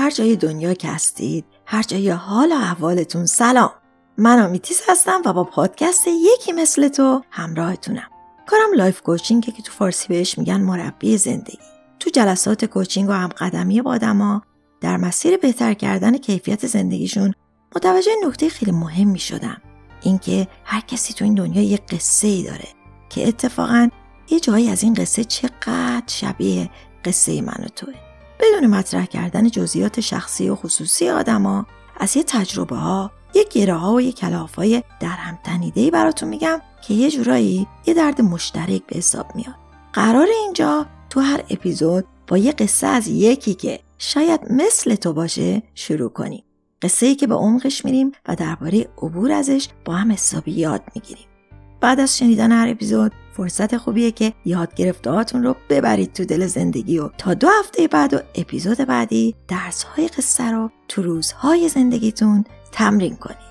هر جای دنیا که هستید هر جای حال و احوالتون سلام. من آمیتیس هستم و با پادکست یکی مثل تو همراهتونم. کارم life coaching ه که تو فارسی بهش میگن مربی زندگی. تو جلسات coaching و هم قدمی با آدما در مسیر بهتر کردن کیفیت زندگیشون متوجه نکته خیلی مهم شدم اینکه هر کسی تو این دنیا یه قصه ای داره که اتفاقا یه جایی از این قصه چقدر شبیه قصه من و توه. بدون مطرح کردن جزئیات شخصی و خصوصی آدما از یه تجربه ها یه گره ها و یه کلاف های در هم تنیده براتون میگم که یه جورایی یه درد مشترک به حساب میاد. قرار اینجا تو هر اپیزود با یه قصه از یکی که شاید مثل تو باشه شروع کنیم. قصه ای که به عمقش میریم و درباره عبور ازش با هم حسابی یاد می‌گیریم. بعد از شنیدن هر اپیزود فرصت خوبیه که یاد گرفتهاتون رو ببرید تو دل زندگی و تا دو هفته بعد و اپیزود بعدی درس های قصه رو تو روزهای زندگیتون تمرین کنید.